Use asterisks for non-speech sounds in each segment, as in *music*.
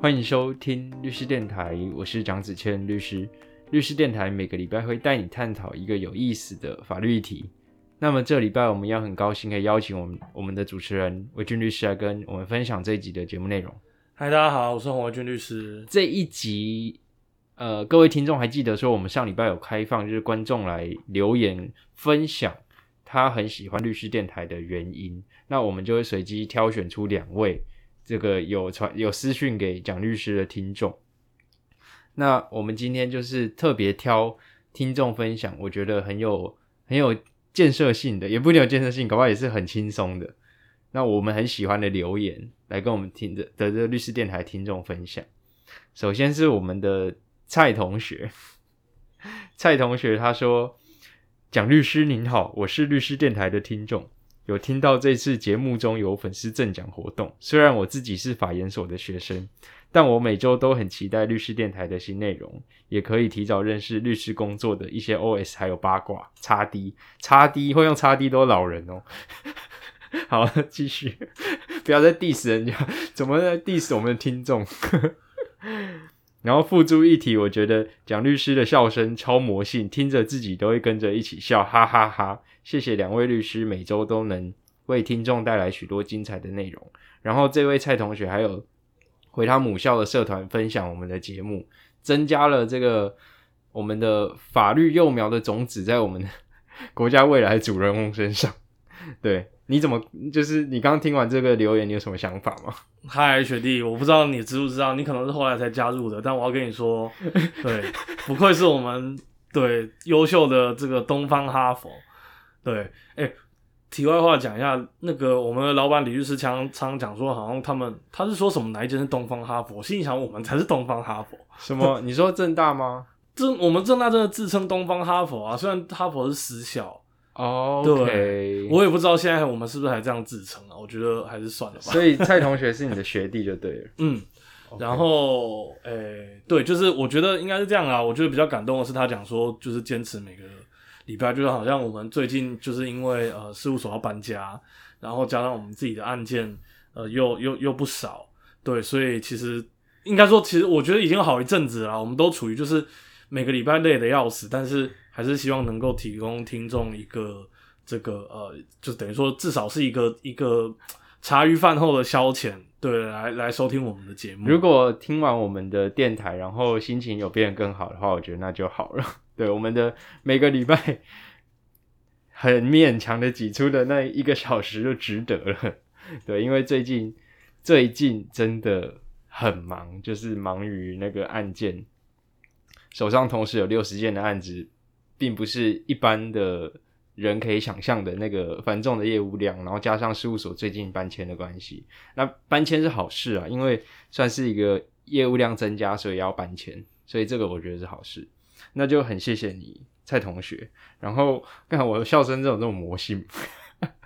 欢迎收听律师电台，我是蒋子谦律师。律师电台每个礼拜会带你探讨一个有意思的法律议题。那么这礼拜我们要很高兴可以邀请我们我们的主持人韦俊律师来跟我们分享这一集的节目内容。嗨，大家好，我是洪维俊律师。这一集，呃，各位听众还记得说我们上礼拜有开放，就是观众来留言分享他很喜欢律师电台的原因。那我们就会随机挑选出两位。这个有传有私讯给蒋律师的听众，那我们今天就是特别挑听众分享，我觉得很有很有建设性的，也不一定有建设性，搞不好也是很轻松的。那我们很喜欢的留言，来跟我们听的的这律师电台听众分享。首先是我们的蔡同学，*laughs* 蔡同学他说：“蒋律师您好，我是律师电台的听众。”有听到这次节目中有粉丝赠奖活动，虽然我自己是法研所的学生，但我每周都很期待律师电台的新内容，也可以提早认识律师工作的一些 OS 还有八卦。叉 D 叉 D 会用叉 D 都老人哦。*laughs* 好，继续，不要再 diss 人家，怎么在 diss 我们的听众？然后附注一提，我觉得蒋律师的笑声超魔性，听着自己都会跟着一起笑，哈哈哈。谢谢两位律师，每周都能为听众带来许多精彩的内容。然后这位蔡同学还有回他母校的社团分享我们的节目，增加了这个我们的法律幼苗的种子在我们的国家未来主人翁身上。对，你怎么就是你刚刚听完这个留言，你有什么想法吗？嗨，学弟，我不知道你知不知道，你可能是后来才加入的，但我要跟你说，*laughs* 对，不愧是我们对优秀的这个东方哈佛。对，哎，题外话讲一下，那个我们的老板李律师常常讲说，好像他们他是说什么哪一间是东方哈佛，心里想我们才是东方哈佛。什么？*laughs* 你说正大吗？正我们正大真的自称东方哈佛啊，虽然哈佛是私校。哦，对，我也不知道现在我们是不是还这样自称啊？我觉得还是算了吧。所以 *laughs* 蔡同学是你的学弟就对了。嗯，然后，诶，对，就是我觉得应该是这样啊。我觉得比较感动的是他讲说，就是坚持每个。礼拜就是好像我们最近就是因为呃事务所要搬家，然后加上我们自己的案件呃又又又不少，对，所以其实应该说，其实我觉得已经好一阵子了，我们都处于就是每个礼拜累的要死，但是还是希望能够提供听众一个这个呃，就等于说至少是一个一个茶余饭后的消遣，对，来来收听我们的节目。如果听完我们的电台，然后心情有变得更好的话，我觉得那就好了。*laughs* 对我们的每个礼拜很勉强的挤出的那一个小时就值得了。*laughs* 对，因为最近最近真的很忙，就是忙于那个案件，手上同时有六十件的案子，并不是一般的人可以想象的那个繁重的业务量。然后加上事务所最近搬迁的关系，那搬迁是好事啊，因为算是一个业务量增加，所以要搬迁，所以这个我觉得是好事。那就很谢谢你，蔡同学。然后，看我的笑声，这种这种魔性，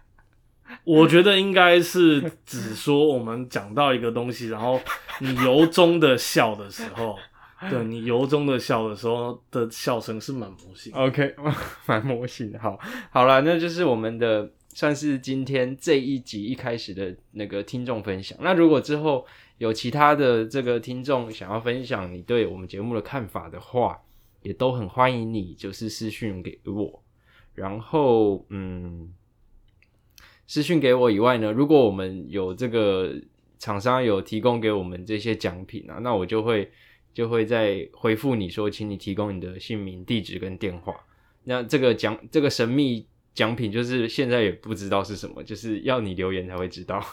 *laughs* 我觉得应该是只说我们讲到一个东西，然后你由衷的笑的时候，*laughs* 对你由衷的笑的时候的笑声是蛮魔性。OK，*laughs* 蛮魔性。好，好了，那就是我们的算是今天这一集一开始的那个听众分享。那如果之后有其他的这个听众想要分享你对我们节目的看法的话，也都很欢迎你，就是私讯给我。然后，嗯，私讯给我以外呢，如果我们有这个厂商有提供给我们这些奖品啊，那我就会就会再回复你说，请你提供你的姓名、地址跟电话。那这个奖这个神秘奖品，就是现在也不知道是什么，就是要你留言才会知道。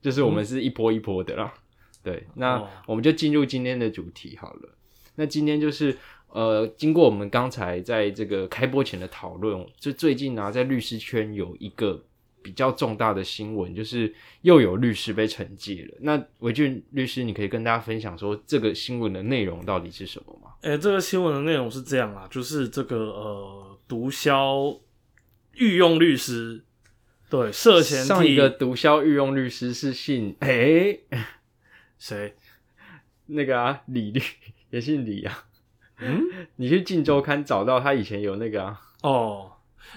就是我们是一波一波的啦。对，那我们就进入今天的主题好了。那今天就是。呃，经过我们刚才在这个开播前的讨论，就最近呢，在律师圈有一个比较重大的新闻，就是又有律师被惩戒了。那韦俊律师，你可以跟大家分享说这个新闻的内容到底是什么吗？诶，这个新闻的内容是这样啊，就是这个呃，毒枭御用律师对涉嫌上一个毒枭御用律师是姓诶 *laughs* 谁？*laughs* 那个啊，李律也姓李啊。嗯，*laughs* 你去《镜周刊》找到他以前有那个啊？哦，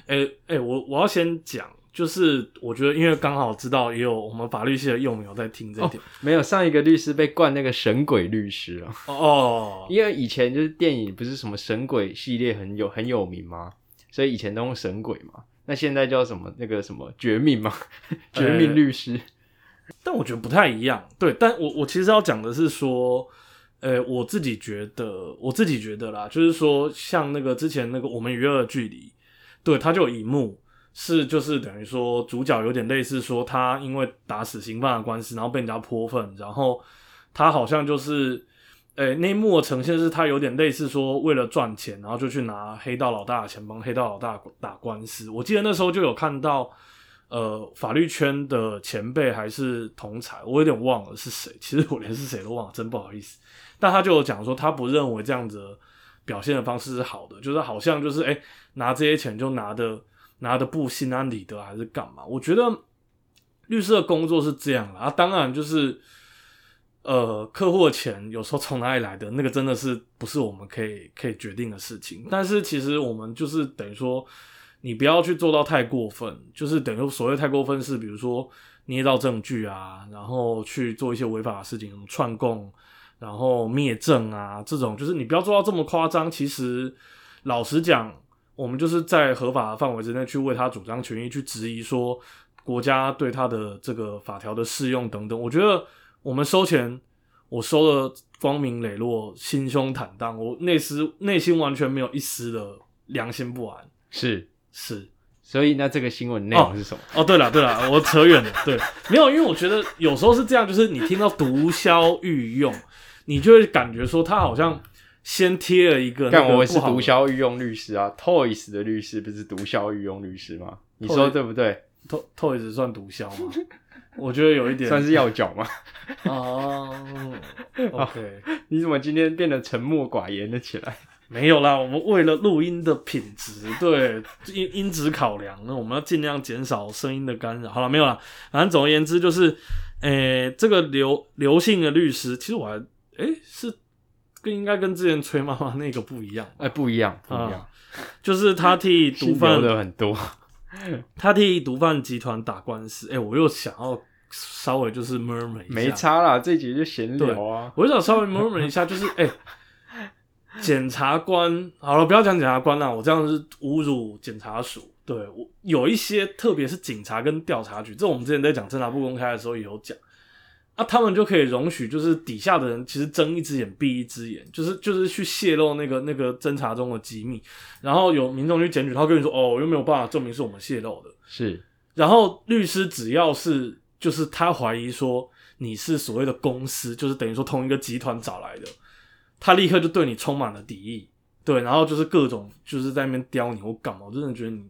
哎哎，我我要先讲，就是我觉得，因为刚好知道也有我们法律系的幼苗在听这一点。没有上一个律师被冠那个神鬼律师啊，哦哦，因为以前就是电影不是什么神鬼系列很有很有名吗？所以以前都用神鬼嘛。那现在叫什么那个什么绝命嘛？*laughs* 绝命律师。但我觉得不太一样。对，但我我其实要讲的是说，呃，我自己觉得，我自己觉得啦，就是说，像那个之前那个我们娱乐的距离，对，他就有一幕是就是等于说主角有点类似说他因为打死刑犯的官司，然后被人家泼粪，然后他好像就是。诶，那一幕的呈现是他有点类似说，为了赚钱，然后就去拿黑道老大的钱帮黑道老大打官司。我记得那时候就有看到，呃，法律圈的前辈还是同才，我有点忘了是谁。其实我连是谁都忘了，真不好意思。但他就有讲说，他不认为这样子表现的方式是好的，就是好像就是诶，拿这些钱就拿的拿的不心安理得，还是干嘛？我觉得律师的工作是这样啊，当然就是。呃，客户的钱有时候从哪里来的，那个真的是不是我们可以可以决定的事情。但是其实我们就是等于说，你不要去做到太过分，就是等于所谓太过分是，比如说捏造证据啊，然后去做一些违法的事情，串供，然后灭证啊，这种就是你不要做到这么夸张。其实老实讲，我们就是在合法的范围之内去为他主张权益，去质疑说国家对他的这个法条的适用等等。我觉得。我们收钱，我收的光明磊落，心胸坦荡，我内思内心完全没有一丝的良心不安。是是，所以那这个新闻内容是什么？哦，对了对了，我扯远了。对，*laughs* 没有，因为我觉得有时候是这样，就是你听到毒枭御用，你就会感觉说他好像先贴了一个。但我是毒枭御用律师啊，Toys 的律师不是毒枭御用律师吗？你说对不对？To Toys 算毒枭吗？*laughs* 我觉得有一点算是要角吗？哦，*laughs* OK，你怎么今天变得沉默寡言了起来？没有啦，我们为了录音的品质，对 *laughs* 音音质考量，那我们要尽量减少声音的干扰。好了，没有啦。反正总而言之，就是，诶，这个刘刘姓的律师，其实我还，诶，是跟应该跟之前崔妈妈那个不一样，哎，不一样，不一样，就是他替毒贩的很多。*laughs* 他替毒贩集团打官司，哎，我又想要稍微就是 murmur 一下，没差啦，这集就闲聊啊。我就想稍微 murmur 一下，就是哎，检察官，好了，不要讲检察官了，我这样是侮辱检察署。对我有一些，特别是警察跟调查局，这我们之前在讲侦查不公开的时候也有讲。那他们就可以容许，就是底下的人其实睁一只眼闭一只眼，就是就是去泄露那个那个侦查中的机密，然后有民众去检举，他跟你说哦，我又没有办法证明是我们泄露的，是，然后律师只要是就是他怀疑说你是所谓的公司，就是等于说同一个集团找来的，他立刻就对你充满了敌意，对，然后就是各种就是在那边刁你或干嘛，我真的觉得你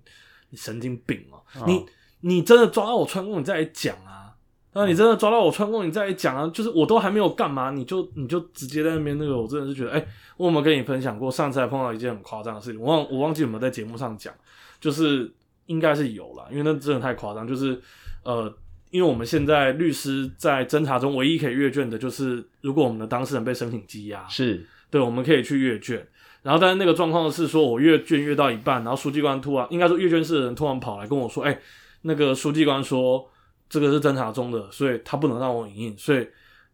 你神经病啊，你你真的抓到我穿过，你再来讲啊。那你真的抓到我穿过，你再讲啊，就是我都还没有干嘛，你就你就直接在那边那个，我真的是觉得，哎，我有没有跟你分享过？上次还碰到一件很夸张的事情，我忘我忘记有没有在节目上讲，就是应该是有了，因为那真的太夸张，就是呃，因为我们现在律师在侦查中唯一可以阅卷的，就是如果我们的当事人被申请羁押，是对，我们可以去阅卷，然后但是那个状况是说我阅卷阅到一半，然后书记官突然，应该说阅卷室的人突然跑来跟我说，哎，那个书记官说。这个是侦查中的，所以他不能让我影印。所以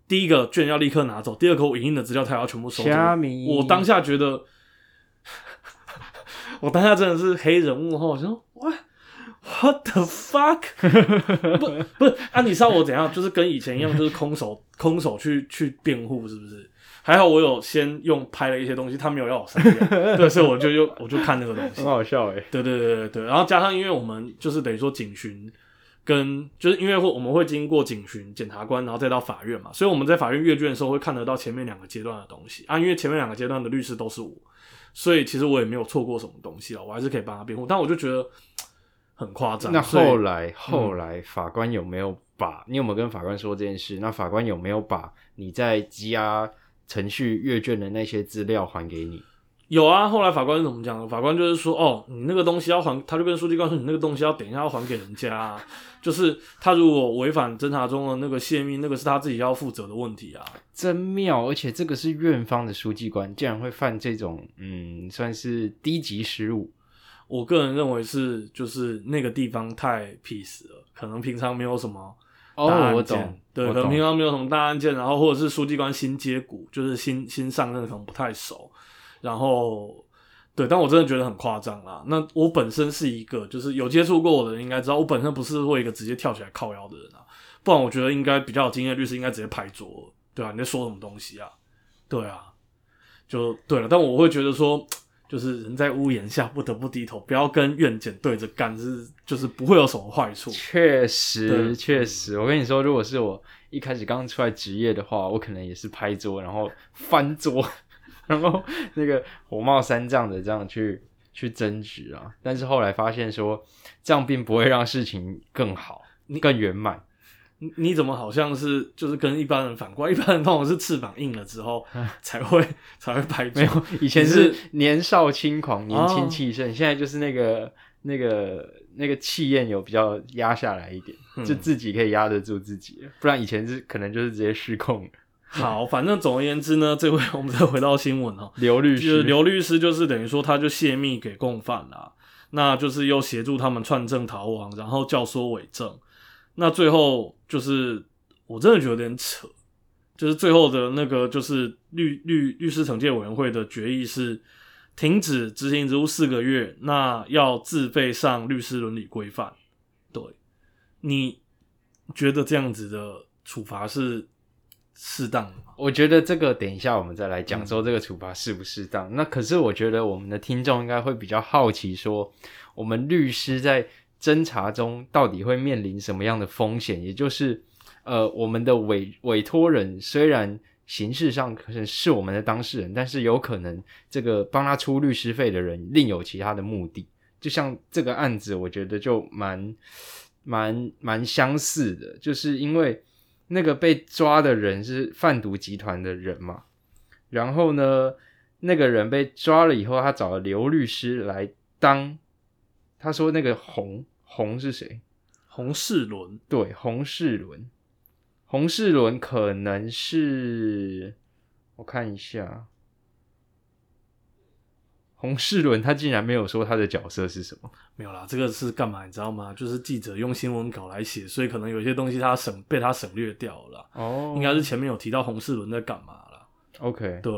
第一个卷要立刻拿走，第二个我影印的资料他要全部收走。我当下觉得，我当下真的是黑人物哈！我说，what what the fuck？*laughs* 不不是，啊，你知道我怎样？就是跟以前一样，就是空手空手去去辩护，是不是？还好我有先用拍了一些东西，他没有要我删掉，对，所以我就又我就看那个东西，很好笑哎。对对对对对，然后加上因为我们就是等于说警巡。跟就是因为会我们会经过警巡检察官，然后再到法院嘛，所以我们在法院阅卷的时候会看得到前面两个阶段的东西啊。因为前面两个阶段的律师都是我，所以其实我也没有错过什么东西啊，我还是可以帮他辩护。但我就觉得很夸张。那后来后来法官有没有把你有没有跟法官说这件事？那法官有没有把你在羁押程序阅卷的那些资料还给你？有啊，后来法官是怎么讲的？法官就是说，哦，你那个东西要还，他就跟书记官说，你那个东西要等一下要还给人家，啊 *laughs* 就是他如果违反侦查中的那个泄密，那个是他自己要负责的问题啊。真妙，而且这个是院方的书记官，竟然会犯这种，嗯，算是低级失误。我个人认为是就是那个地方太 peace 了，可能平常没有什么大哦，我案件，懂，对，可能平。常没有什么大案件，然后或者是书记官新接骨，就是新新上任可能不太熟，然后对，但我真的觉得很夸张啦。那我本身是一个就是有接触过我的人应该知道，我本身不是会一个直接跳起来靠腰的人啊，不然我觉得应该比较有经验的律师应该直接拍桌，对啊，你在说什么东西啊？对啊，就对了。但我会觉得说，就是人在屋檐下不得不低头，不要跟院检对着干，是就是不会有什么坏处。确对实，确实，我跟你说，如果是我一开始刚出来职业的话，我可能也是拍桌，然后翻桌，然后那个火冒三丈的这样去去争执啊。但是后来发现说，这样并不会让事情更好、更圆满。你你怎么好像是就是跟一般人反过来？一般人通常是翅膀硬了之后 *laughs* 才会才会拍桌没有，以前是是年少轻狂、年轻哦气盛，现在就是那个那个那个气焰有比较压下来一点，嗯就自己可以压得住自己，不然以前是可能就是直接失控了。好，反正总而言之呢，这回我们再回到新闻哦，*laughs* 刘律就是师，刘律师就是等于说他就泄密给共犯啦，那就是又协助他们串证逃亡，然后教唆伪证，那最后就是我真的觉得有点扯，就是最后的那个就是律律律师惩戒委员会的决议是停止执行职务四个月，那要自费上律师伦理规范。对，你觉得这样子的处罚是适当？我觉得这个等一下我们再来嗯讲，说这个处罚适不适当。那可是我觉得我们的听众应该会比较好奇，说我们律师在侦查中到底会面临什么样的风险？也就是，呃，我们的委委托人虽然形式上可能是我们的当事人，但是有可能这个帮他出律师费的人另有其他的目的。就像这个案子，我觉得就蛮蛮蛮相似的，就是因为那个被抓的人是贩毒集团的人嘛，然后呢，那个人被抓了以后，他找了刘律师来当，他说那个洪洪是谁？洪世伦。对，洪世伦，洪世伦可能是我看一下，洪世伦他竟然没有说他的角色是什么。没有啦，这个是干嘛？你知道吗？就是记者用新闻稿来写，所以可能有些东西他省被他省略掉了。哦应该是前面有提到洪世伦在干嘛啦。OK，对，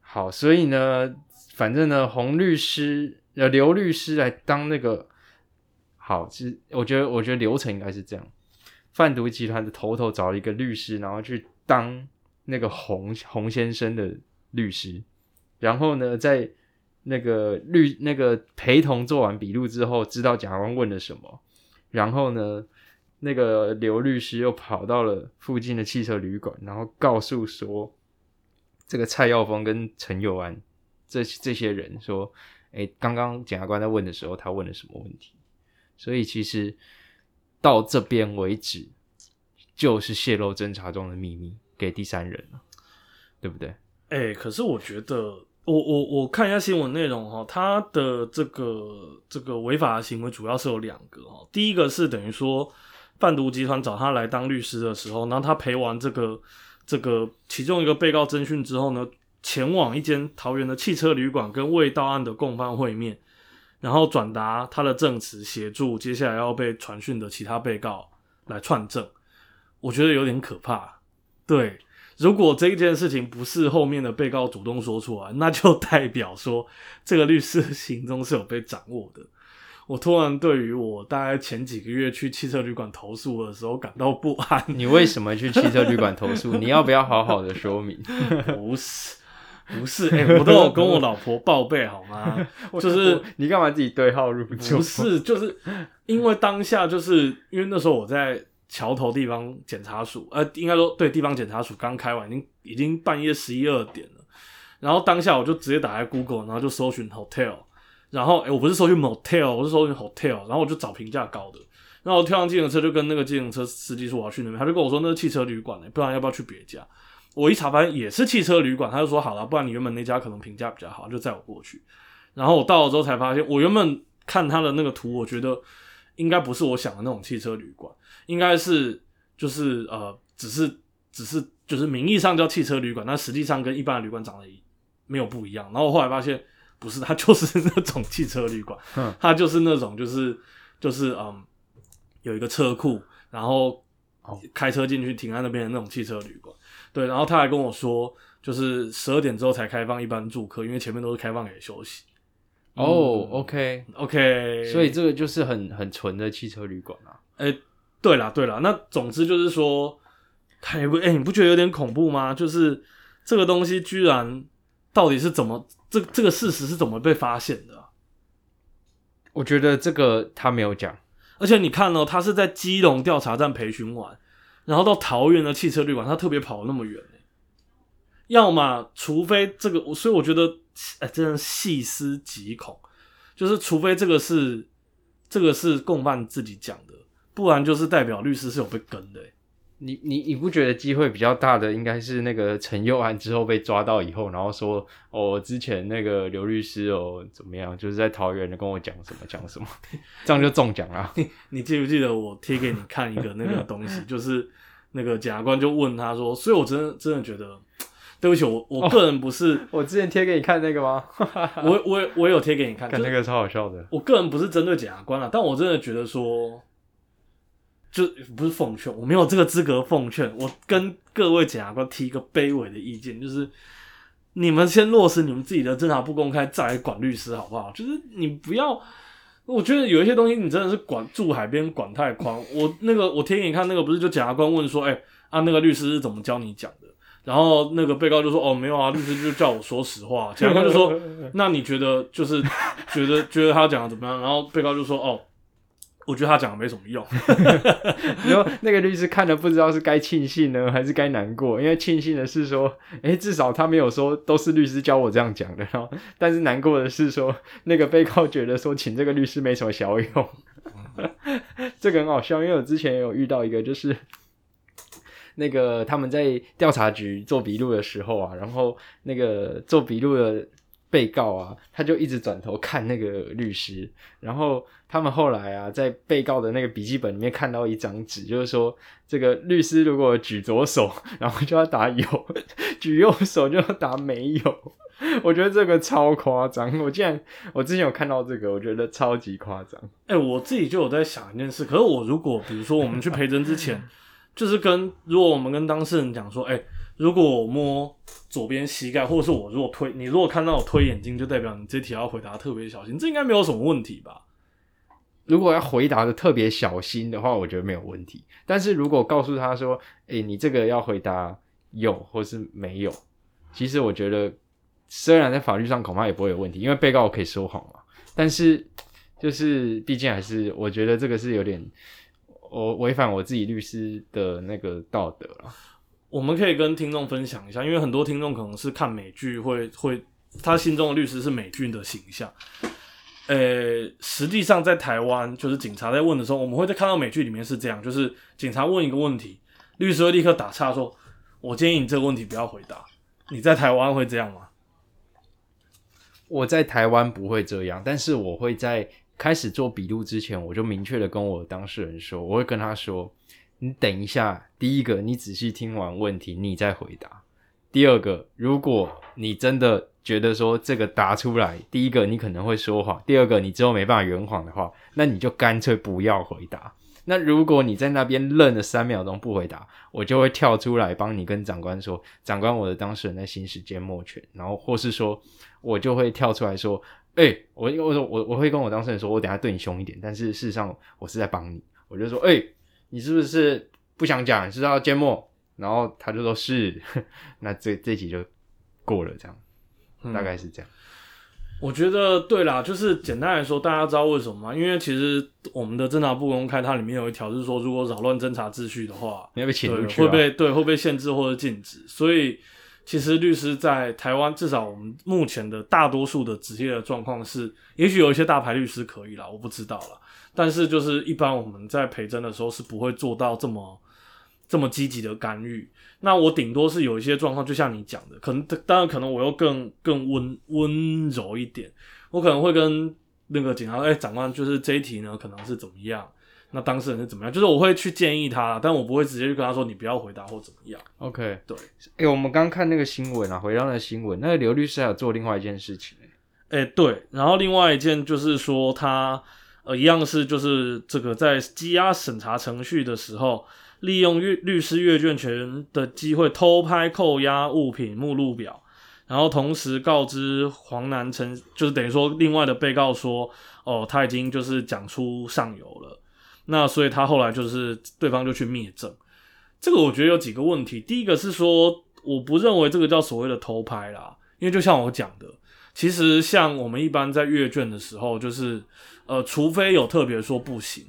好，所以呢，反正呢，洪律师呃刘律师来当那个好，其实我觉得我觉得流程应该是这样，贩毒集团的头头找了一个律师，然后去当那个洪洪先生的律师，然后呢，在那个律那个陪同做完笔录之后，知道检察官问了什么，然后呢，那个刘律师又跑到了附近的汽车旅馆，然后告诉说，这个蔡耀峰跟陈友安这这些人说，诶，刚刚检察官在问的时候，他问了什么问题？所以其实到这边为止，就是泄露侦查中的秘密给第三人了，对不对？哎、可是我觉得，我我我看一下新闻内容哈，他的这个这个违法行为主要是有两个哈，第一个是等于说贩毒集团找他来当律师的时候，然后他陪完这个这个其中一个被告侦讯之后呢，前往一间桃园的汽车旅馆跟未到案的共犯会面，然后转达他的证词，协助接下来要被传讯的其他被告来串证，我觉得有点可怕。对，如果这件事情不是后面的被告主动说出来，那就代表说这个律师的行踪是有被掌握的。*laughs* 我突然对于我大概前几个月去汽车旅馆投诉的时候感到不安。*laughs* 你为什么去汽车旅馆投诉？*laughs* 你要不要好好的说明？不是，不是，哎、我都有跟我老婆报备好吗？就是你干嘛自己对号入座？不是，就是因为当下就是因为那时候我在桥头地方检查署，呃，应该说对地方检查署刚开完，已经已经半夜十一二点了。然后当下我就直接打开 Google，然后就搜寻 hotel，然后哎、我不是搜寻 motel，我是搜寻 hotel，然后我就找评价高的。然后我跳上计程车，就跟那个计程车司机说我要去那边，他就跟我说那是汽车旅馆呢、不然要不要去别家？我一查发现也是汽车旅馆，他就说好了，不然你原本那家可能评价比较好，就载我过去。然后我到了之后才发现，我原本看他的那个图，我觉得应该不是我想的那种汽车旅馆，应该是就是呃，只是只是就是名义上叫汽车旅馆，但实际上跟一般的旅馆长得没有不一样。然后我后来发现不是，它就是那种汽车旅馆，嗯它就是那种就是就是嗯，有一个车库，然后哦开车进去停在那边的那种汽车旅馆。对，然后他还跟我说，就是十二点之后才开放一般住客，因为前面都是开放给休息。哦，OK，OK，所以这个就是很很纯的汽车旅馆啊。哎、对啦对啦，那总之就是说，他也不哎、你不觉得有点恐怖吗？就是这个东西居然到底是怎么这这个事实是怎么被发现的啊、我觉得这个他没有讲，而且你看哦，他是在基隆调查站培训完，然后到桃园的汽车旅馆，他特别跑那么远欸。要么除非这个，所以我觉得，哎、真的细思极恐，就是除非这个是这个是共犯自己讲的，不然就是代表律师是有被跟的欸。你你你不觉得机会比较大的应该是那个陈佑安之后被抓到以后，然后说哦，之前那个刘律师哦怎么样，就是在桃园的跟我讲什么讲什么，这样就中奖了。*laughs* 你记不记得我贴给你看一个那个东西，就是那个检察官就问他说，所以我真的真的觉得，对不起，我我个人不是，我之前贴给你看那个吗？*laughs* 我我我有贴给你看，看那个超好笑的。我个人不是针对检察官啦，但我真的觉得说，就不是奉劝，我没有这个资格奉劝。我跟各位检察官提一个卑微的意见，就是你们先落实你们自己的侦查不公开，再来管律师好不好？就是你不要，我觉得有一些东西你真的是管住海边管太宽。我那个我贴给你看，那个不是就检察官问说，哎、啊那个律师是怎么教你讲的？然后那个被告就说：“哦，没有啊，律师就叫我说实话。”检察官就说：“ *laughs* 那你觉得就是觉得觉得他讲的怎么样？”然后被告就说：“哦，我觉得他讲的没什么用。*laughs* 然后那个律师看了不知道是该庆幸呢，还是该难过，因为庆幸的是说，诶，至少他没有说都是律师教我这样讲的，然后但是难过的是说，那个被告觉得说请这个律师没什么小用，*laughs* 这个很好笑，因为我之前有遇到一个就是。那个他们在调查局做笔录的时候啊，然后那个做笔录的被告啊，他就一直转头看那个律师，然后他们后来啊，在被告的那个笔记本里面看到一张纸，就是说这个律师如果举左手，然后就要打有；*laughs* 举右手就要打没有。我觉得这个超夸张，我竟然我之前有看到这个，我觉得超级夸张。哎、我自己就有在想一件事，可是我如果比如说我们去陪诊之前，*laughs* 就是跟如果我们跟当事人讲说，哎、如果我摸左边膝盖，或者是我如果推你如果看到我推眼睛，就代表你这题要回答特别小心，这应该没有什么问题吧？如果要回答的特别小心的话，我觉得没有问题。但是如果告诉他说，诶、你这个要回答有或是没有，其实我觉得虽然在法律上恐怕也不会有问题，因为被告可以说谎嘛。但是就是毕竟还是我觉得这个是有点我违反我自己律师的那个道德了。我们可以跟听众分享一下，因为很多听众可能是看美剧会会，他心中的律师是美剧的形象。呃，实际上在台湾，就是警察在问的时候，我们会在看到美剧里面是这样，就是警察问一个问题，律师会立刻打岔说：“我建议你这个问题不要回答。”你在台湾会这样吗？我在台湾不会这样，但是我会在开始做笔录之前，我就明确的跟我当事人说，我会跟他说，你等一下，第一个，你仔细听完问题，你再回答；第二个，如果你真的觉得说这个答出来，第一个你可能会说谎，第二个你之后没办法圆谎的话，那你就干脆不要回答。那如果你在那边愣了三秒钟不回答，我就会跳出来帮你跟长官说，长官，我的当事人在行使缄默权，然后或是说，我就会跳出来说，哎、我我我我会跟我当事人说，我等下对你凶一点，但是事实上我是在帮你，我就说，哎、你是不是不想讲，你是不是要缄默？然后他就说是，*laughs* 那这这集就过了，这样大概是这样。我觉得对啦，就是简单来说，大家知道为什么吗？因为其实我们的侦查不公开，它里面有一条是说，如果扰乱侦查秩序的话，你要被请对出去、啊，会被对会被限制或者禁止。所以其实律师在台湾，至少我们目前的大多数的职业的状况是，也许有一些大牌律师可以啦，我不知道啦。但是就是一般我们在陪诊的时候是不会做到这么这么积极的干预。那我顶多是有一些状况，就像你讲的，可能当然可能我又更更温温柔一点，我可能会跟那个警察说，哎、长官，就是这一题呢可能是怎么样，那当事人是怎么样，就是我会去建议他，但我不会直接去跟他说你不要回答或怎么样。OK，对，哎、我们刚看那个新闻啊，回到那个新闻，那个刘律师还有做另外一件事情、欸哎、对，然后另外一件就是说他呃一样是就是这个在羁押审查程序的时候，利用律律师阅卷权的机会偷拍扣押物品目录表，然后同时告知黄南成，就是等于说另外的被告说，哦，他已经就是讲出上游了，那所以他后来就是对方就去灭证。这个我觉得有几个问题，第一个是说，我不认为这个叫所谓的偷拍啦，因为就像我讲的，其实像我们一般在阅卷的时候，就是呃，除非有特别说不行，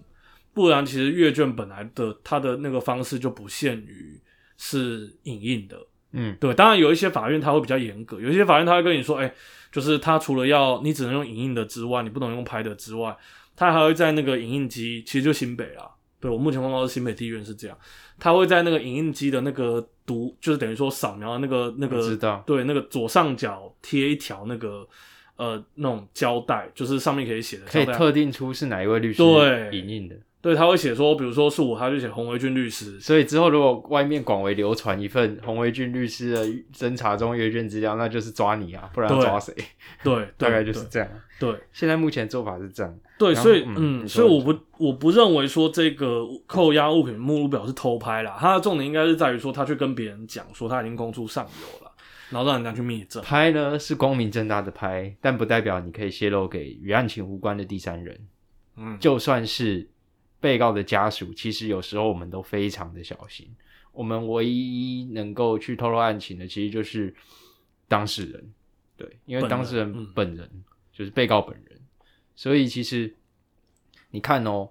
不然其实阅卷本来的它的那个方式就不限于是影印的。嗯，对，当然有一些法院他会比较严格，有一些法院他会跟你说，哎、就是他除了要你只能用影印的之外，你不能用拍的之外，他还会在那个影印机，其实就新北啊。对我目前碰到的新北地院是这样，他会在那个影印机的那个读，就是等于说扫描那个那个，知道。对，那个左上角贴一条那个呃那种胶带，就是上面可以写的，可以特定出是哪一位律师对。影印的。对，他会写说，比如说是我，他就写洪维俊律师，所以之后如果外面广为流传一份洪维俊律师的侦查中阅卷资料，那就是抓你啊，不然抓谁？对，*laughs* 大概就是这样。对。对现在目前做法是这样。对，所以嗯所以我不我不认为说这个扣押物品目录表是偷拍啦，它的重点应该是在于说他去跟别人讲说他已经公出上游了，然后让人家去灭证。拍呢是光明正大的拍，但不代表你可以泄露给与案情无关的第三人。嗯，就算是被告的家属，其实有时候我们都非常的小心。我们唯一能够去透露案情的，其实就是当事人，对，因为当事人嗯本人、就是被告本人，所以其实你看哦，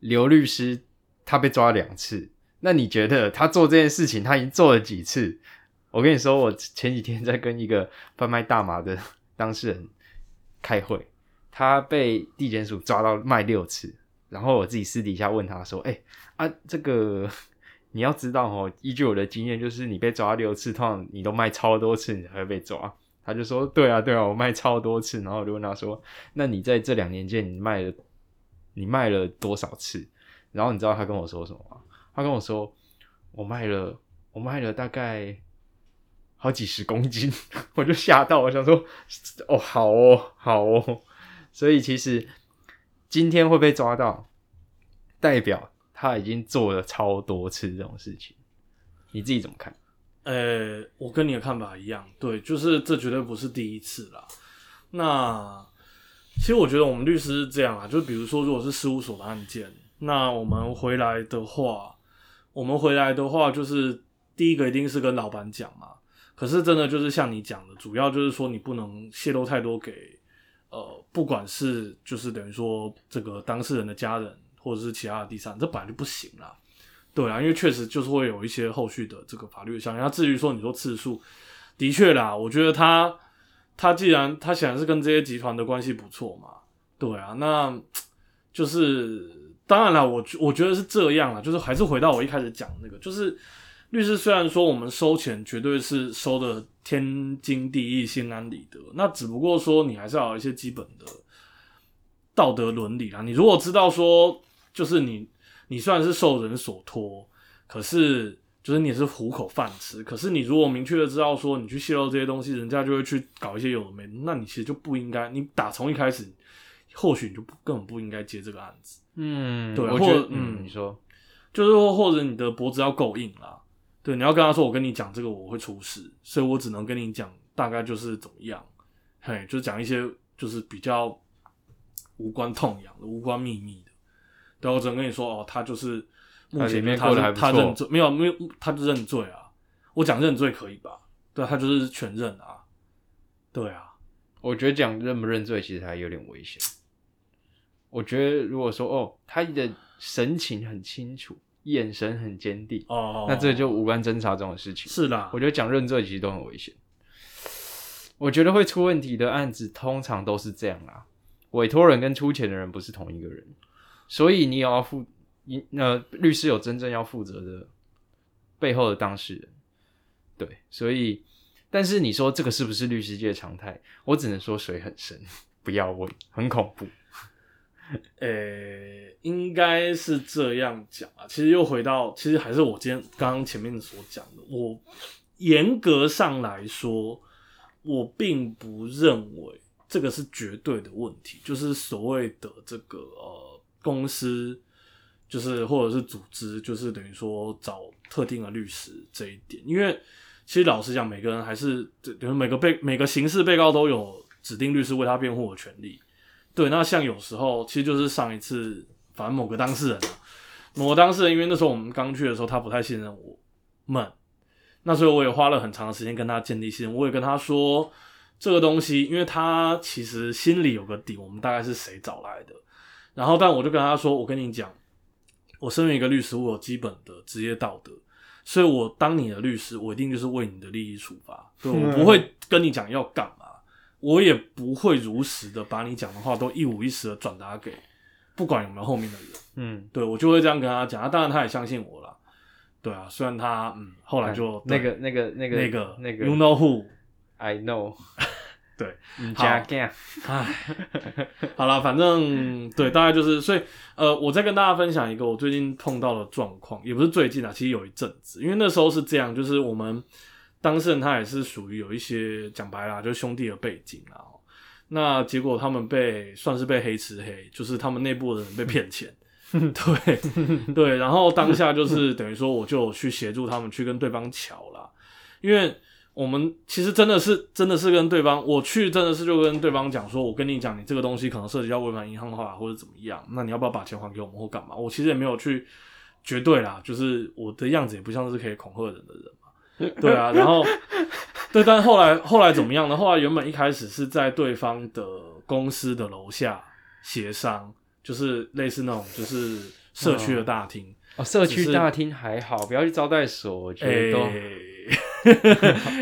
刘律师他被抓两次，那你觉得他做这件事情他已经做了几次？我跟你说，我前几天在跟一个贩卖大麻的当事人开会，他被地检署抓到卖六次，然后我自己私底下问他说：“哎、啊，这个你要知道哦，依据我的经验，就是你被抓六次，通常你都卖超多次，你才会被抓。”他就说：“对啊，对啊，我卖超多次。”然后我就问他说：“那你在这两年间，你卖了你卖了多少次？”然后你知道他跟我说什么吗？他跟我说：“我卖了，我卖了大概好几十公斤。*laughs* ”我就吓到，我想说：“哦，好哦，好哦。*laughs* ”所以其实今天会被抓到，代表他已经做了超多次这种事情。你自己怎么看？呃，我跟你的看法一样，对，就是这绝对不是第一次啦。那其实我觉得我们律师是这样啊，就比如说如果是事务所的案件，那我们回来的话，我们回来的话，就是第一个一定是跟老板讲嘛。可是真的就是像你讲的，主要就是说你不能泄露太多给呃，不管是就是等于说这个当事人的家人，或者是其他的第三人，这本来就不行啦。对啊，因为确实就是会有一些后续的这个法律的相应。那至于说你说次数，的确啦，我觉得他他既然他显然是跟这些集团的关系不错嘛，对啊，那就是当然了，我我觉得是这样啦，就是还是回到我一开始讲那个，就是律师虽然说我们收钱绝对是收的天经地义、心安理得，那只不过说你还是要有一些基本的道德伦理啦。你如果知道说，就是你你虽然是受人所托，可是就是你也是糊口饭吃。可是你如果明确的知道说你去泄露这些东西，人家就会去搞一些有的没的，那你其实就不应该，你打从一开始，或许你就不根本不应该接这个案子。嗯对或我觉得，嗯嗯，你说，就是说，或者你的脖子要够硬啦。对，你要跟他说，我跟你讲这个我会出事，所以我只能跟你讲大概就是怎么样，嘿，就是讲一些就是比较无关痛痒的、无关秘密的。对，我只能跟你说，哦，他就是目前他是过得还不错他认罪，没有没有，他就认罪啊。我讲认罪可以吧？对，他就是全认啊。对啊，我觉得讲认不认罪其实还有点危险。我觉得如果说哦，他的神情很清楚，眼神很坚定，哦，那这就无关侦查这种事情。是啦我，觉得讲认罪其实都很危险。我觉得会出问题的案子通常都是这样啦，委托人跟出钱的人不是同一个人，所以你也要负，你呃律师有真正要负责的背后的当事人，对，所以但是你说这个是不是律师界的常态？我只能说水很深，不要问，很恐怖。*laughs* 呃、应该是这样讲啊。其实又回到，其实还是我今天刚刚前面所讲的。我严格上来说，我并不认为这个是绝对的问题，就是所谓的这个呃公司，就是或者是组织，就是等于说找特定的律师这一点，因为其实老实讲，每个人还是比如每个被每个刑事被告都有指定律师为他辩护的权利。对，那像有时候其实就是上一次，反正某个当事人啊，某个当事人，因为那时候我们刚去的时候，他不太信任我们，那所以我也花了很长的时间跟他建立信任，我也跟他说这个东西，因为他其实心里有个底，我们大概是谁找来的，然后但我就跟他说，我跟你讲，我身为一个律师，我有基本的职业道德，所以我当你的律师，我一定就是为你的利益出发，对我不会跟你讲要干嘛。我也不会如实的把你讲的话都一五一十的转达给不管有没有后面的人，嗯，对我就会这样跟他讲。啊，当然他也相信我了，对啊，虽然他嗯后来就那个那个那个那个那个。You know who，I know，*laughs* 对，嗯，加干，唉，好了，反正对，大概就是，所以呃，我再跟大家分享一个我最近碰到的状况，也不是最近啊，其实有一阵子，因为那时候是这样，就是我们当事人他也是属于有一些讲白啦，就是兄弟的背景啦，那结果他们被算是被黑吃黑，就是他们内部的人被骗钱，*laughs* 对对，然后当下就是 *laughs* 等于说我就去协助他们去跟对方瞧啦，因为。我们其实真的是真的是跟对方，我去真的是就跟对方讲说，我跟你讲，你这个东西可能涉及到违反银行法或者怎么样，那你要不要把钱还给我们或干嘛？我其实也没有去绝对啦，就是我的样子也不像是可以恐吓人的人嘛，*laughs* 对啊，然后对，但后来后来怎么样呢？后来原本一开始是在对方的公司的楼下协商，就是类似那种就是社区的大厅。哦，社区大厅还好，不要去招待所，我觉得都，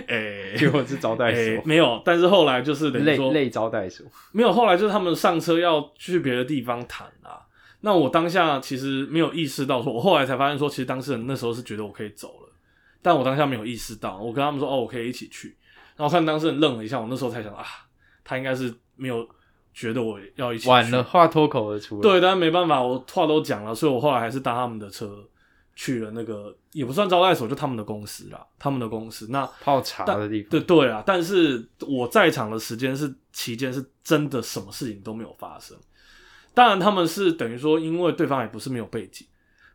哎，*laughs* 结果是招待所，没有，但是后来就是等于说类类招待所，没有，后来就是他们上车要去别的地方谈啊。那我当下其实没有意识到，说我后来才发现说，其实当事人那时候是觉得我可以走了，但我当下没有意识到，我跟他们说哦，我可以一起去，然后看当事人愣了一下，我那时候才想啊，他应该是没有。觉得我要一起晚了，话脱口而出。对，但是没办法，我话都讲了，所以我后来还是搭他们的车去了那个也不算招待所，就他们的公司啦，他们的公司那泡茶的地方。对对啊，但是我在场的时间是期间是真的什么事情都没有发生。当然，他们是等于说，因为对方也不是没有背景，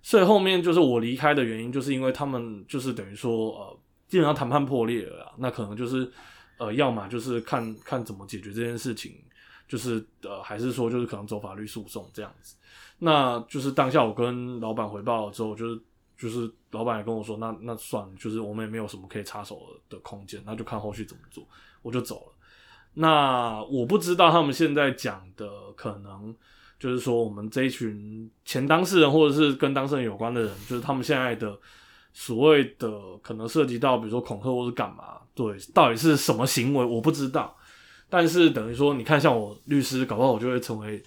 所以后面就是我离开的原因，就是因为他们就是等于说呃，基本上谈判破裂了，那可能就是呃，要么就是看看怎么解决这件事情。就是呃，还是说就是可能走法律诉讼这样子，那就是当下我跟老板回报了之后，就是就是老板也跟我说，那那算了，就是我们也没有什么可以插手的空间，那就看后续怎么做，我就走了。那我不知道他们现在讲的可能就是说，我们这一群前当事人或者是跟当事人有关的人，就是他们现在的所谓的可能涉及到，比如说恐吓或是干嘛，对，到底是什么行为，我不知道。但是等于说，你看，像我律师，搞不好我就会成为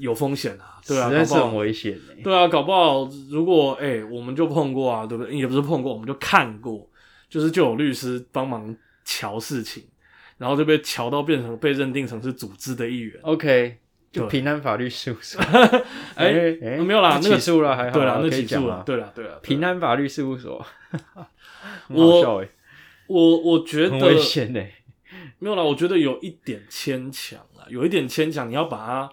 有风险啊，对啊，实在是很危险对啊，搞不好如果哎，我们就碰过啊，对不对？也不是碰过，我们就看过，就是就有律师帮忙瞧事情，然后就被瞧到变成被认定成是组织的一员。OK，就平安法律事务所。*laughs* 哎，没有啦，那个起诉了还好，对啦，那起诉了，对啦，对啦，平安法律事务所。*laughs* 我我我觉得很危险哎。没有啦，我觉得有一点牵强啊，有一点牵强。你要把它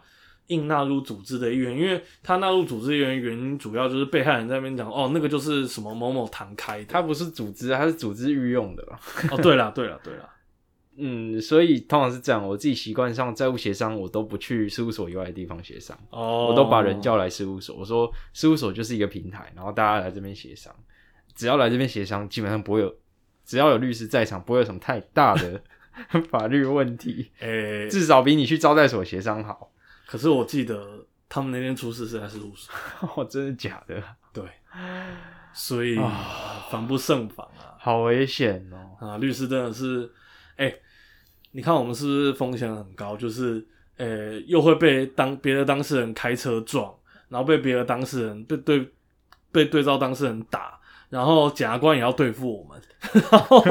硬纳入组织的一员，因为他纳入组织的原因，原因主要就是被害人在那边讲，哦，那个就是什么某某堂开的，他不是组织，他是组织御用的。哦，对了，对了，对了，嗯，所以通常是这样，我自己习惯上债务协商，我都不去事务所以外的地方协商，哦，我都把人叫来事务所，我说事务所就是一个平台，然后大家来这边协商，只要来这边协商，基本上不会有，只要有律师在场，不会有什么太大的。*laughs* 法律问题，诶、欸，至少比你去招待所协商好。可是我记得他们那天出事是在事务所，哦，真的假的？对，所以防不胜防啊，好危险哦！啊，律师真的是，哎、欸，你看我们是不是风险很高？就是，呃、欸，又会被当别的当事人开车撞，然后被别的当事人被对被对照当事人打。然后检察官也要对付我们，*laughs* 然后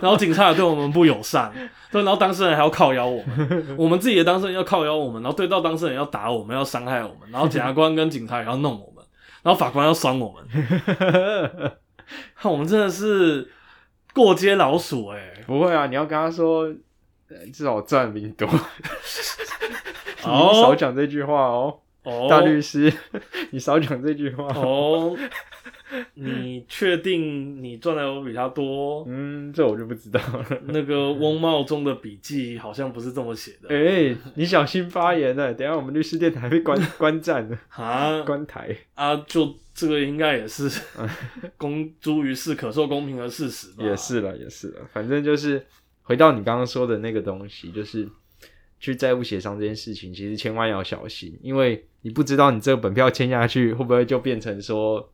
然后警察也对我们不友善，对，然后当事人还要靠邀我们，我们自己的当事人要靠邀我们，然后对照当事人要打我们，要伤害我们，然后检察官跟警察也要弄我们，然后法官要酸我们，*laughs* 看我们真的是过街老鼠哎、欸！不会啊，你要跟他说，呃至少赚比你多。*laughs* 你哦少讲这句话哦，哦，大律师，你少讲这句话。哦，*laughs* 你确定你赚的有比他多？嗯，这我就不知道了。那个翁茂中的笔记好像不是这么写的哎、你小心发言呢，等下我们律师电台被关 *laughs* 关站了，啊关台。啊！就这个应该也是公诸于世、可受公平的事实吧？也是了，也是了，反正就是回到你刚刚说的那个东西，就是去债务协商这件事情，其实千万要小心，因为你不知道你这个本票签下去会不会就变成说，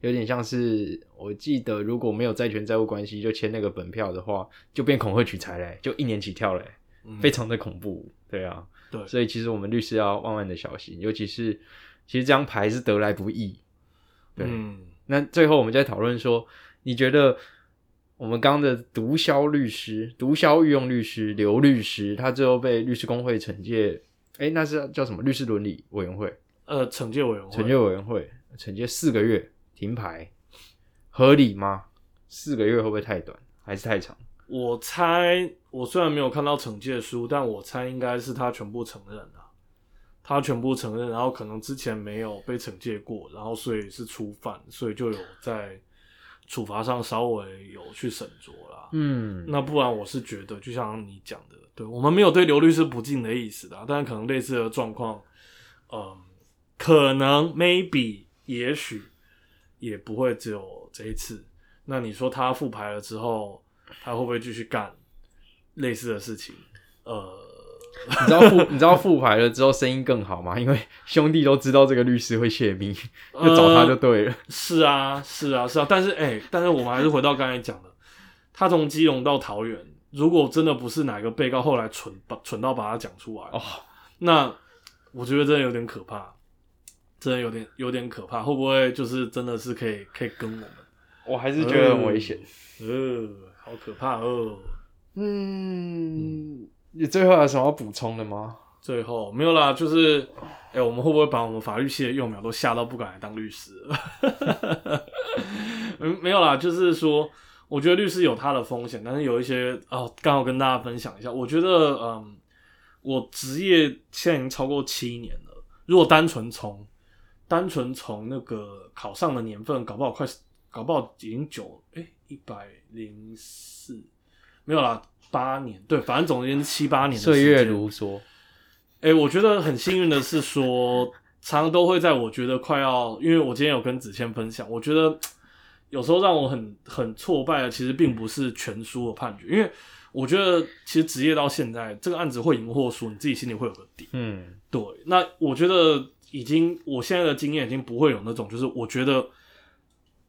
有点像是我记得如果没有债权债务关系就签那个本票的话，就变恐吓取财嘞，就一年起跳嘞，嗯非常的恐怖，对啊，对。所以其实我们律师要万万的小心，尤其是其实这张牌是得来不易，对，嗯那最后我们再讨论说，你觉得我们刚刚的毒枭律师、毒枭御用律师刘律师，他最后被律师工会惩戒，哎，那是叫什么？律师伦理委员会、呃，惩戒委员会惩戒委员会惩戒四个月停牌，合理吗？四个月会不会太短，还是太长？我猜，我虽然没有看到惩戒书，但我猜应该是他全部承认了。他全部承认，然后可能之前没有被惩戒过，然后所以是初犯，所以就有在处罚上稍微有去审酌啦。嗯，那不然我是觉得，就像你讲的，对我们没有对刘律师不敬的意思的，但可能类似的状况，嗯，可能 maybe 也许也不会只有这一次。那你说他复牌了之后，他会不会继续干类似的事情？呃，你知道复你知道复牌了之后声音更好吗？因为兄弟都知道这个律师会泄密，*laughs* 就找他就对了。是啊，是啊，是啊，但是哎、但是我们还是回到刚才讲的，他从基隆到桃园，如果真的不是哪个被告后来蠢把蠢到把他讲出来，哦，那我觉得真的有点可怕，真的有点有点可怕，会不会就是真的是可以可以跟我们？我还是觉得很危险。呃，好可怕哦。嗯，你最后还有什么要补充的吗？最后没有啦，就是，哎、我们会不会把我们法律系的幼苗都吓到不敢来当律师？*laughs* 嗯，没有啦，就是说，我觉得律师有他的风险，但是有一些哦，刚好跟大家分享一下。我觉得，嗯，我职业现在已经超过七年了。如果单纯从单纯从那个考上的年份，搞不好快，搞不好已经九哎一百零四，没有啦，八年，对，反正总之七八年的岁月如梭。哎、我觉得很幸运的是说，常常都会在我觉得快要，因为我今天有跟子谦分享，我觉得有时候让我很很挫败的，其实并不是全输的判决，因为我觉得其实职业到现在，这个案子会赢或输，你自己心里会有个底。嗯对，那我觉得已经，我现在的经验已经不会有那种，就是我觉得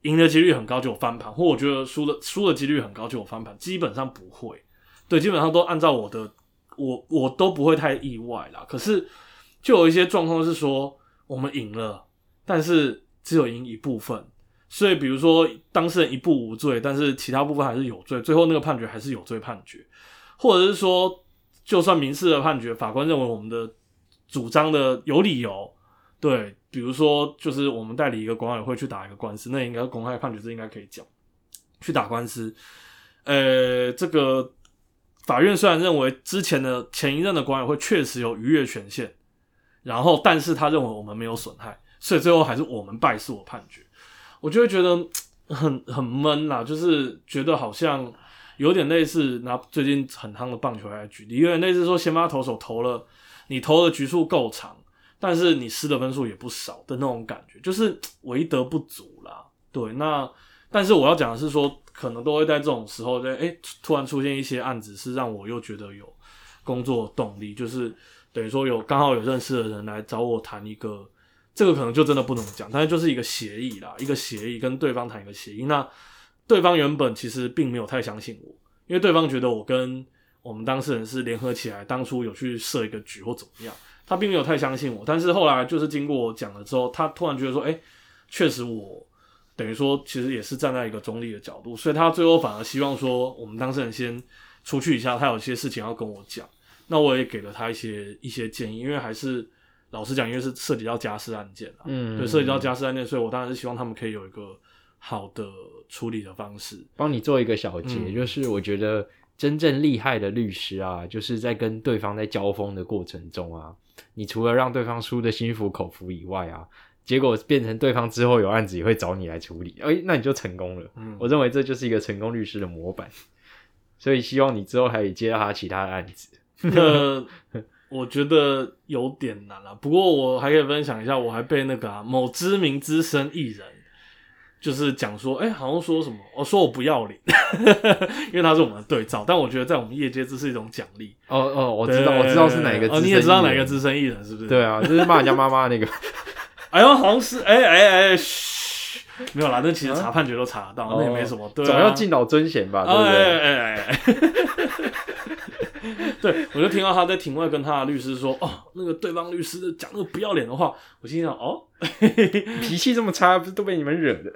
赢的几率很高就有翻盘，或我觉得输的输的几率很高就有翻盘，基本上不会。对，基本上都按照我的，我我都不会太意外啦。可是就有一些状况是说，我们赢了，但是只有赢一部分。所以，比如说当事人一步无罪，但是其他部分还是有罪，最后那个判决还是有罪判决，或者是说，就算民事的判决，法官认为我们的主张的有理由，对，比如说就是我们代理一个管委会去打一个官司，那应该公开判决，是应该可以讲，去打官司，呃，这个法院虽然认为之前的前一任的管委会确实有逾越权限，然后但是他认为我们没有损害，所以最后还是我们败诉的判决，我就会觉得很很闷啦，就是觉得好像有点类似拿最近很夯的棒球来举例，有点类似说先发投手投了，你投的局数够长，但是你失的分数也不少的那种感觉，就是 *tsk* 为德不足啦。对，那但是我要讲的是说，可能都会在这种时候，在诶突然出现一些案子，是让我又觉得有工作动力，就是等于说有刚好有认识的人来找我谈一个，这个可能就真的不能讲，但是就是一个协议啦，一个协议跟对方谈一个协议。那对方原本其实并没有太相信我，因为对方觉得我跟我们当事人是联合起来，当初有去设一个局或怎么样，他并没有太相信我。但是后来就是经过我讲了之后，他突然觉得说，哎、确实我等于说其实也是站在一个中立的角度，所以他最后反而希望说我们当事人先出去一下，他有些事情要跟我讲。那我也给了他一些一些建议，因为还是老实讲，因为是涉及到家事案件啊，嗯，对，涉及到家事案件，所以我当然是希望他们可以有一个好的处理的方式。帮你做一个小结，嗯就是我觉得真正厉害的律师啊，就是在跟对方在交锋的过程中啊，你除了让对方输得心服口服以外啊，结果变成对方之后有案子也会找你来处理，哎，那你就成功了。嗯我认为这就是一个成功律师的模板，所以希望你之后还可以接到他其他的案子。那 *laughs* 我觉得有点难了。不过我还可以分享一下，我还被那个、啊、某知名资深艺人。就是讲说，哎、好像说什么，我、说我不要脸，*laughs* 因为他是我们的对照，但我觉得在我们业界这是一种奖励。哦哦，我知道，我知道是哪一个你也知道哪个资深艺人是不是？对啊，就是骂人家妈妈那个。*laughs* 哎呦，好像是，哎哎哎，嘘，没有啦，那其实查判决都查得到，那也没什么，对、啊，总要敬老尊贤吧，对不对？哎哎哎哎，对，我就听到他在庭外跟他的律师说，哦，那个对方律师讲那个不要脸的话，我心想，哦，*laughs* 脾气这么差，不是都被你们惹的？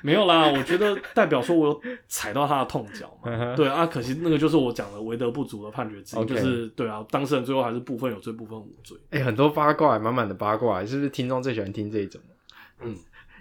没有啦，我觉得代表说我有踩到他的痛脚嘛，对啊，可惜那个就是我讲的为德不足的判决之一就是对啊，当事人最后还是部分有罪，部分无罪。哎、很多八卦，满满的八卦，是不是听众最喜欢听这一种？嗯，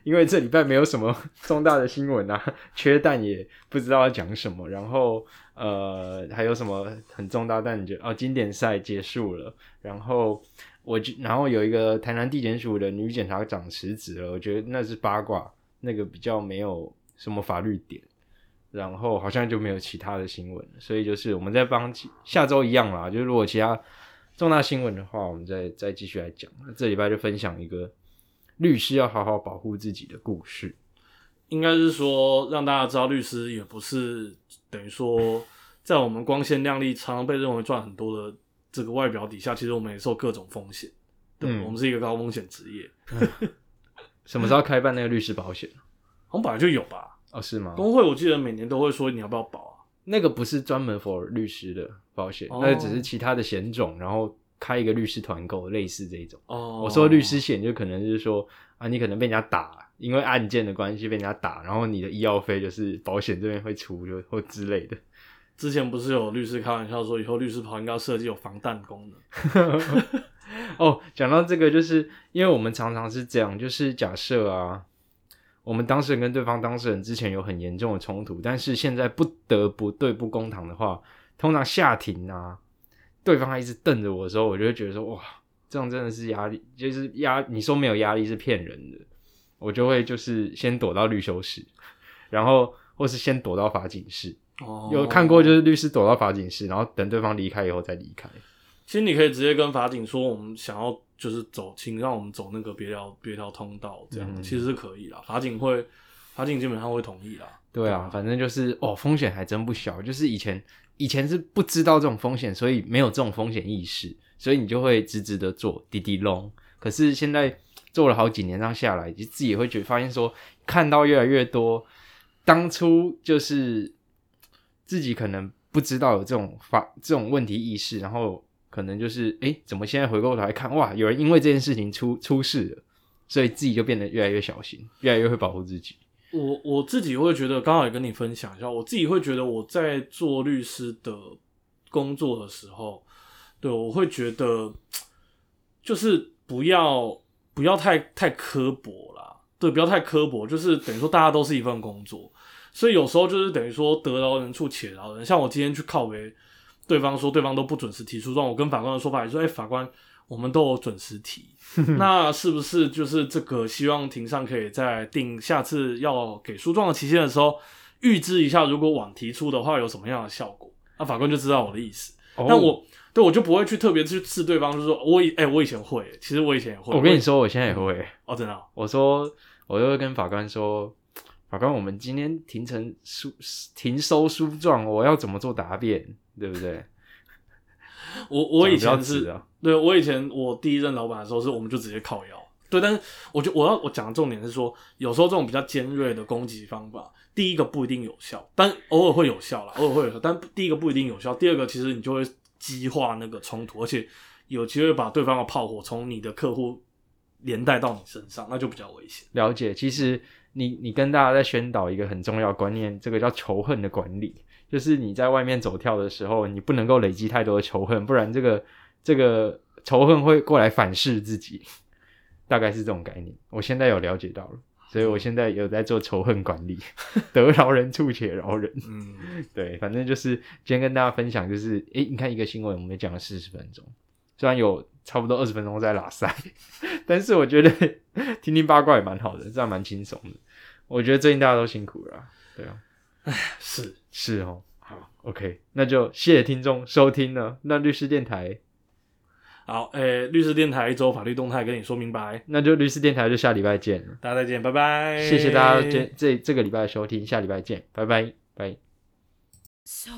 因为这礼拜没有什么 *laughs* 重大的新闻啊，缺蛋也不知道要讲什么，然后呃，还有什么很重大但你觉得哦，经典赛结束了，然后我就然后有一个台南地检署的女检察长辞职了，我觉得那是八卦，那个比较没有什么法律点。然后好像就没有其他的新闻，所以就是我们在帮下周一样啦，就是如果其他重大新闻的话，我们再再继续来讲。这礼拜就分享一个律师要好好保护自己的故事。应该是说让大家知道，律师也不是等于说在我们光鲜亮丽、常常被认为赚很多的这个外表底下，其实我们也受各种风险。对，嗯我们是一个高风险职业，什么时候开办那个律师保险？好像本来就有吧。哦，是吗？工会我记得每年都会说你要不要保啊？那个不是专门 for 律师的保险，哦那只是其他的险种，然后开一个律师团购，类似这一种。哦，我说律师险就可能是说啊，你可能被人家打，因为案件的关系被人家打，然后你的医药费就是保险这边会出，就或之类的。之前不是有律师开玩笑说，以后律师袍应该要设计有防弹功能。*laughs* 哦，讲到这个，就是因为我们常常是这样，就是假设啊，我们当事人跟对方当事人之前有很严重的冲突，但是现在不得不对簿公堂的话，通常下庭啊，对方还一直瞪着我的时候，我就会觉得说，哇，这样真的是压力，就是压，你说没有压力是骗人的，我就会就是先躲到律修室，然后或是先躲到法警室，哦，有看过就是律师躲到法警室，然后等对方离开以后再离开。其实你可以直接跟法警说，我们想要就是走，请让我们走那个别条别条通道，这样、嗯其实是可以啦。法警会，法警基本上会同意啦。对啊，反正就是哦，风险还真不小。就是以前以前是不知道这种风险，所以没有这种风险意识，所以你就会直直的做滴滴隆。可是现在做了好几年，这样下来，你自己也会觉得发现说，看到越来越多，当初就是自己可能不知道有这种发这种问题意识，然后可能就是诶，怎么现在回过头来看，哇，有人因为这件事情出出事了，所以自己就变得越来越小心，越来越会保护自己。我我自己会觉得，刚好也跟你分享一下，我自己会觉得我在做律师的工作的时候，对我会觉得就是不要不要太太刻薄啦，对，不要太刻薄，就是等于说大家都是一份工作，所以有时候就是等于说得饶人处且饶人。像我今天去靠背对方说对方都不准时提出状，我跟法官的说法也说，哎、法官。我们都有准时提，*laughs* 那是不是就是这个？希望庭上可以在定下次要给诉状的期限的时候，预知一下，如果晚提出的话有什么样的效果？那法官就知道我的意思。哦但我对我就不会去特别去刺对方，就是说我以哎、我以前会，其实我以前也会。我跟你说，我现在也会。哦，真的哦、我说，我就会跟法官说，法官，我们今天庭成书庭收书状，我要怎么做答辩，对不对？*laughs* 我我以前是啊，对我以前我第一任老板的时候是，我们就直接靠腰。对，但是我觉得我要我讲的重点是说，有时候这种比较尖锐的攻击方法，第一个不一定有效，但偶尔会有效啦，偶尔会有效，但第一个不一定有效，第二个其实你就会激化那个冲突，而且有机会把对方的炮火从你的客户连带到你身上，那就比较危险。了解。其实你你跟大家在宣导一个很重要观念，这个叫仇恨的管理，就是你在外面走跳的时候，你不能够累积太多的仇恨，不然这个这个仇恨会过来反噬自己，大概是这种概念。我现在有了解到了，所以我现在有在做仇恨管理，*laughs* 得饶人处且饶人。嗯，对，反正就是今天跟大家分享，就是诶，你看一个新闻，我们讲了四十分钟，虽然有差不多二十分钟在拉塞，*laughs* 但是我觉得 *laughs* 听听八卦也蛮好的，这样蛮轻松的。我觉得最近大家都辛苦了啊，对啊，是是哦。好，OK，那就谢谢听众收听了。那律师电台，好，诶、律师电台一周法律动态跟你说明白，那就律师电台就下礼拜见了。大家再见，拜拜。谢谢大家这这这个礼拜的收听，下礼拜见，拜拜拜。So